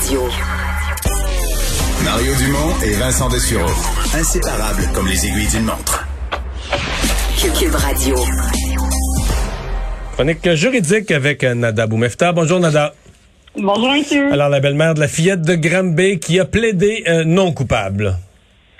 Radio. Mario Dumont et Vincent Dessureau. Inséparables comme les aiguilles d'une montre. Cube Radio. Chronique juridique avec Nada Boumefta. Bonjour Nada. Bonjour, monsieur. Alors, la belle-mère de la fillette de Granby qui a plaidé euh, non coupable.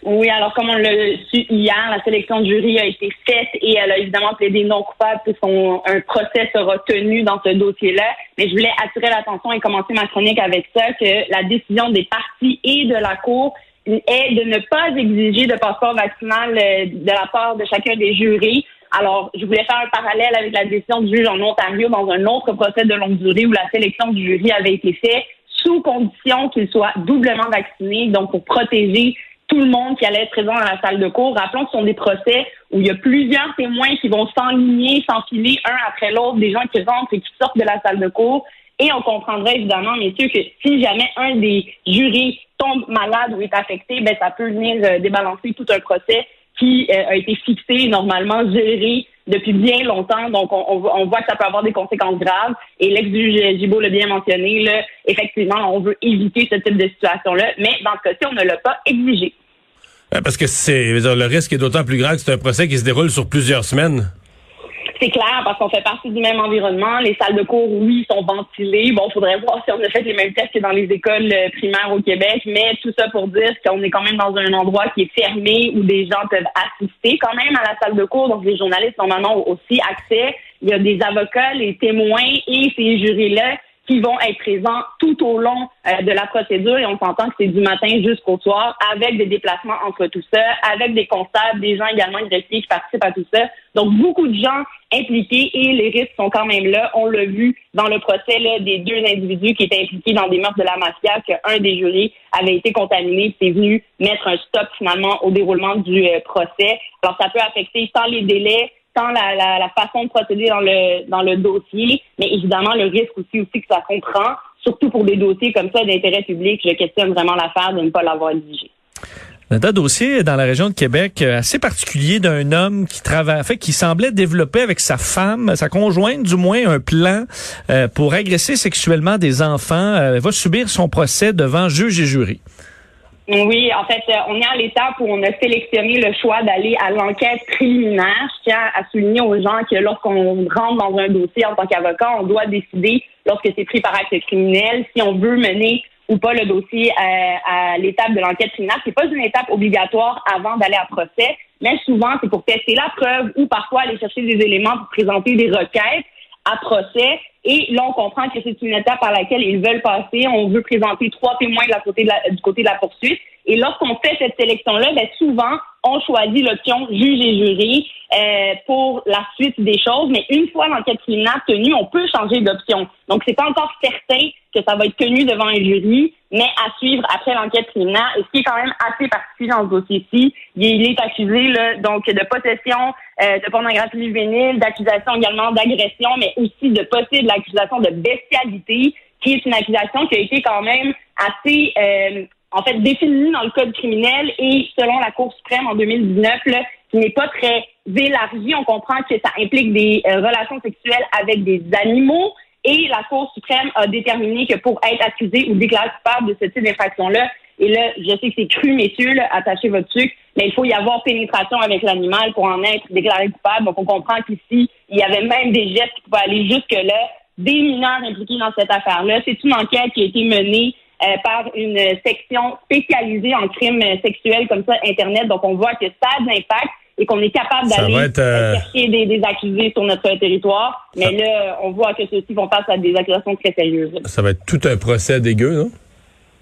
Oui, alors comme on l'a su hier, la sélection de jury a été faite et elle a évidemment plaidé non coupable puisqu'un un procès sera tenu dans ce dossier-là. Mais je voulais attirer l'attention et commencer ma chronique avec ça, que la décision des partis et de la Cour est de ne pas exiger de passeport vaccinal euh, de la part de chacun des jurys. Alors, je voulais faire un parallèle avec la décision du juge en Ontario dans un autre procès de longue durée où la sélection du jury avait été faite sous condition qu'il soit doublement vacciné, donc pour protéger tout le monde qui allait être présent dans la salle de cours. Rappelons que ce sont des procès où il y a plusieurs témoins qui vont s'enligner, s'enfiler un après l'autre, des gens qui rentrent et qui sortent de la salle de cours. Et on comprendrait évidemment, messieurs, que si jamais un des jurys tombe malade ou est affecté, ben ça peut venir euh, débalancer tout un procès qui euh, a été fixé, normalement géré depuis bien longtemps. Donc, on, on, voit que ça peut avoir des conséquences graves. Et l'ex-juge Gibault l'a bien mentionné. Là, effectivement, on veut éviter ce type de situation-là. Mais dans ce cas-ci, on ne l'a pas exigé. Euh, parce que c'est le risque est d'autant plus grave que c'est un procès qui se déroule sur plusieurs semaines. C'est clair parce qu'on fait partie du même environnement. Les salles de cours, oui, sont ventilées. Bon, faudrait voir si on a fait les mêmes tests que dans les écoles euh, primaires au Québec, mais tout ça pour dire qu'on est quand même dans un endroit qui est fermé où des gens peuvent assister quand même à la salle de cours. Donc les journalistes normalement ont aussi accès. Il y a des avocats, les témoins et ces jurys-là qui vont être présents tout au long euh, de la procédure et on s'entend que c'est du matin jusqu'au soir avec des déplacements entre tout ça, avec des constables, des gens également greffiers qui participent à tout ça. Donc beaucoup de gens impliqués et les risques sont quand même là. On l'a vu dans le procès là, des deux individus qui étaient impliqués dans des meurtres de la mafia qu'un des jurés avait été contaminé, c'est venu mettre un stop finalement au déroulement du euh, procès. Alors ça peut affecter tant les délais la, façon de procéder dans le, dans le dossier, mais évidemment le risque aussi, aussi que ça comprend, surtout pour des dossiers comme ça d'intérêt public. Je questionne vraiment l'affaire de ne pas l'avoir exigé. Un dossier dans la région de Québec euh, assez particulier d'un homme qui travaille, fait, qui semblait développer avec sa femme, sa conjointe du moins, un plan euh, pour agresser sexuellement des enfants. Euh, va subir son procès devant juge et jury. Oui, en fait, euh, on est à l'étape où on a sélectionné le choix d'aller à l'enquête préliminaire. Je tiens à souligner aux gens que lorsqu'on rentre dans un dossier en tant qu'avocat, on doit décider, lorsque c'est pris par acte criminel, si on veut mener ou pas le dossier à, euh, à l'étape de l'enquête criminelle. C'est pas une étape obligatoire avant d'aller à procès, mais souvent c'est pour tester la preuve ou parfois aller chercher des éléments pour présenter des requêtes à procès. Et là, on comprend que c'est une étape par laquelle ils veulent passer. On veut présenter trois témoins de la côté de la, du côté de la poursuite. Et lorsqu'on fait cette sélection-là, ben souvent, on choisit l'option juge et jury euh, pour la suite des choses. Mais une fois l'enquête criminelle tenue, on peut changer d'option. Donc, c'est pas encore certain que ça va être tenu devant un jury, mais à suivre après l'enquête criminelle. Et ce qui est quand même assez particulier dans ce dossier-ci, il est accusé là, donc de possession euh, de pornographie juvénile, d'accusation également d'agression, mais aussi de possible accusation de bestialité, qui est une accusation qui a été quand même assez euh, en fait définie dans le code criminel et selon la Cour suprême en 2019, là, qui n'est pas très élargie. On comprend que ça implique des euh, relations sexuelles avec des animaux, et la Cour suprême a déterminé que pour être accusé ou déclaré coupable de ce type d'infraction-là, et là, je sais que c'est cru, messieurs, là, attachez votre sucre, mais il faut y avoir pénétration avec l'animal pour en être déclaré coupable. Donc, on comprend qu'ici, il y avait même des gestes qui pouvaient aller jusque-là, des mineurs impliqués dans cette affaire-là. C'est une enquête qui a été menée euh, par une section spécialisée en crimes sexuels comme ça, Internet. Donc, on voit que ça a de l'impact et qu'on est capable d'aller euh, chercher des, des, accusés sur notre territoire. Mais là, on voit que ceux-ci vont face à des accusations très sérieuses. Ça va être tout un procès dégueu, non?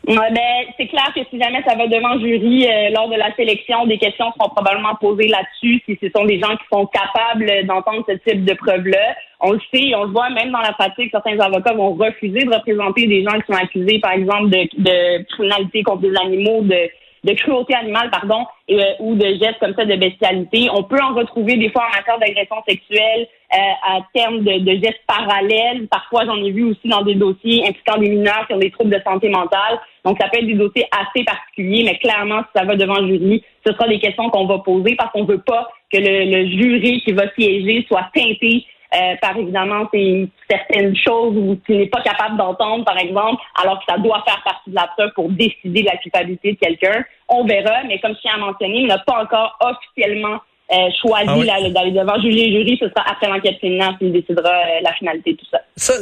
Ouais, ben, c'est clair que si jamais ça va devant jury euh, lors de la sélection, des questions seront probablement posées là-dessus si ce sont des gens qui sont capables d'entendre ce type de preuves-là. On le sait, on le voit même dans la pratique, certains avocats vont refuser de représenter des gens qui sont accusés, par exemple, de, de criminalité contre des animaux, de de cruauté animale, pardon, euh, ou de gestes comme ça de bestialité. On peut en retrouver des fois en matière d'agression sexuelle euh, à terme de, de, gestes parallèles. Parfois, j'en ai vu aussi dans des dossiers impliquant des mineurs qui ont des troubles de santé mentale. Donc, ça peut être des dossiers assez particuliers, mais clairement, si ça va devant le jury, ce sera des questions qu'on va poser parce qu'on veut pas que le, le, jury qui va siéger soit teinté euh, par évidemment c'est certaines choses où tu n'es pas capable d'entendre, par exemple, alors que ça doit faire partie de la preuve pour décider de la culpabilité de quelqu'un. On verra, mais comme je tiens à mentionner, il n'a pas encore officiellement euh, choisi ah d'aller devant juger jury. Ce sera après l'enquête féminine qu'il décidera euh, la finalité de tout ça. Ça,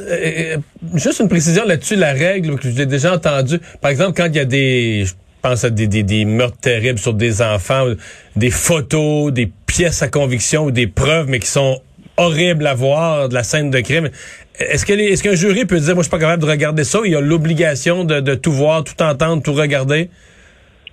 juste une précision là-dessus, la règle que j'ai déjà entendue. Par exemple, quand il y a des, je pense à des, des, des meurtres terribles sur des enfants, des photos, des pièces à conviction ou des preuves, mais qui sont horrible à voir de la scène de crime. Est-ce est qu'un jury peut dire, moi, je suis pas capable de regarder ça, il a l'obligation de, tout voir, tout entendre, tout regarder?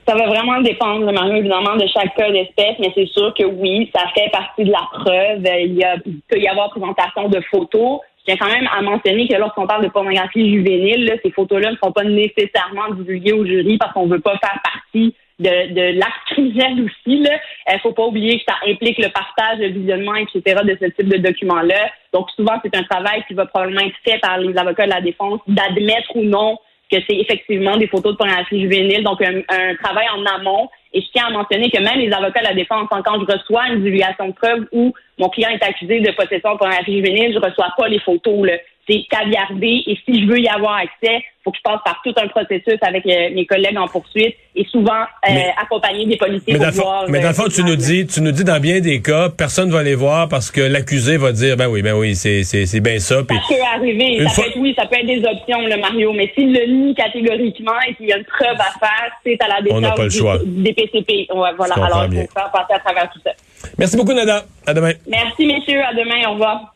Ça va vraiment dépendre, Mario, évidemment, de chaque cas d'espèce, mais c'est sûr que oui, ça fait partie de la preuve. Il, y a, peut y avoir présentation de photos. Je tiens quand même à mentionner que lorsqu'on parle de pornographie juvénile, ces photos-là ne sont pas nécessairement divulguées au jury parce qu'on ne veut pas faire partie de, de l'acte criminel aussi. Il ne faut pas oublier que ça implique le partage, le visionnement, etc. de ce type de documents-là. Donc souvent, c'est un travail qui va probablement être fait par les avocats de la défense d'admettre ou non que c'est effectivement des photos de pornographie juvénile, donc un, travail en amont. Et je tiens à mentionner que même les avocats de la défense, quand je reçois une divulgation de preuve où mon client est accusé de possession de pornographie juvénile, je reçois pas les photos. Là c'est caviardé et si je veux y avoir accès, faut que je passe par tout un processus avec euh, mes collègues en poursuite et souvent euh, accompagner des policiers mais pour voir. Mais dans le fond, tu nous dis, tu nous dis dans bien des cas, personne va les voir parce que l'accusé va dire, ben oui, ben oui, c'est c'est c'est bien ça. Ça peut arriver. Ça peut être, oui, ça peut être des options, le Mario. Mais s'il le nie catégoriquement et qu'il y a une preuve à faire, c'est à la décharge des, PCP. Ouais, voilà. Alors, il faut faire passer à travers tout ça. Merci beaucoup, Nada. À demain. Merci, messieurs. À demain. Au revoir.